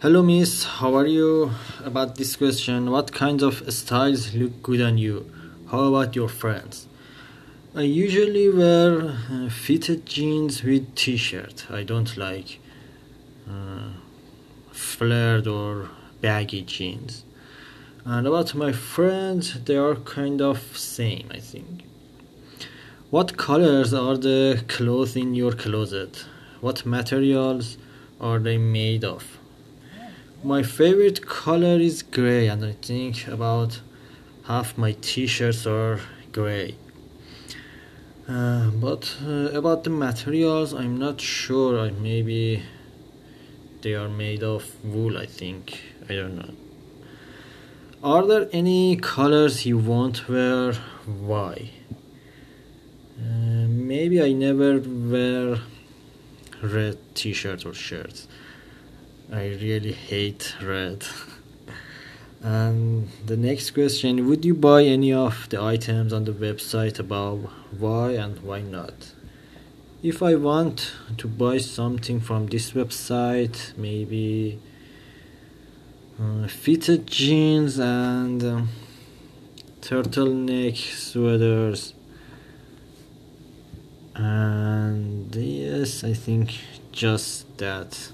Hello, miss. How are you? About this question, what kinds of styles look good on you? How about your friends? I usually wear uh, fitted jeans with t-shirt. I don't like uh, flared or baggy jeans. And about my friends, they are kind of same, I think. What colors are the clothes in your closet? What materials are they made of? My favorite color is gray, and I think about half my t-shirts are gray. Uh, but uh, about the materials, I'm not sure. I maybe they are made of wool. I think I don't know. Are there any colors you won't wear? Why? Uh, maybe I never wear red t-shirts or shirts. I really hate red. and the next question Would you buy any of the items on the website above? Why and why not? If I want to buy something from this website, maybe uh, fitted jeans and um, turtleneck sweaters and yes i think just that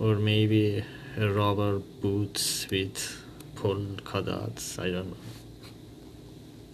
or maybe rubber boots with polka dots. I don't know.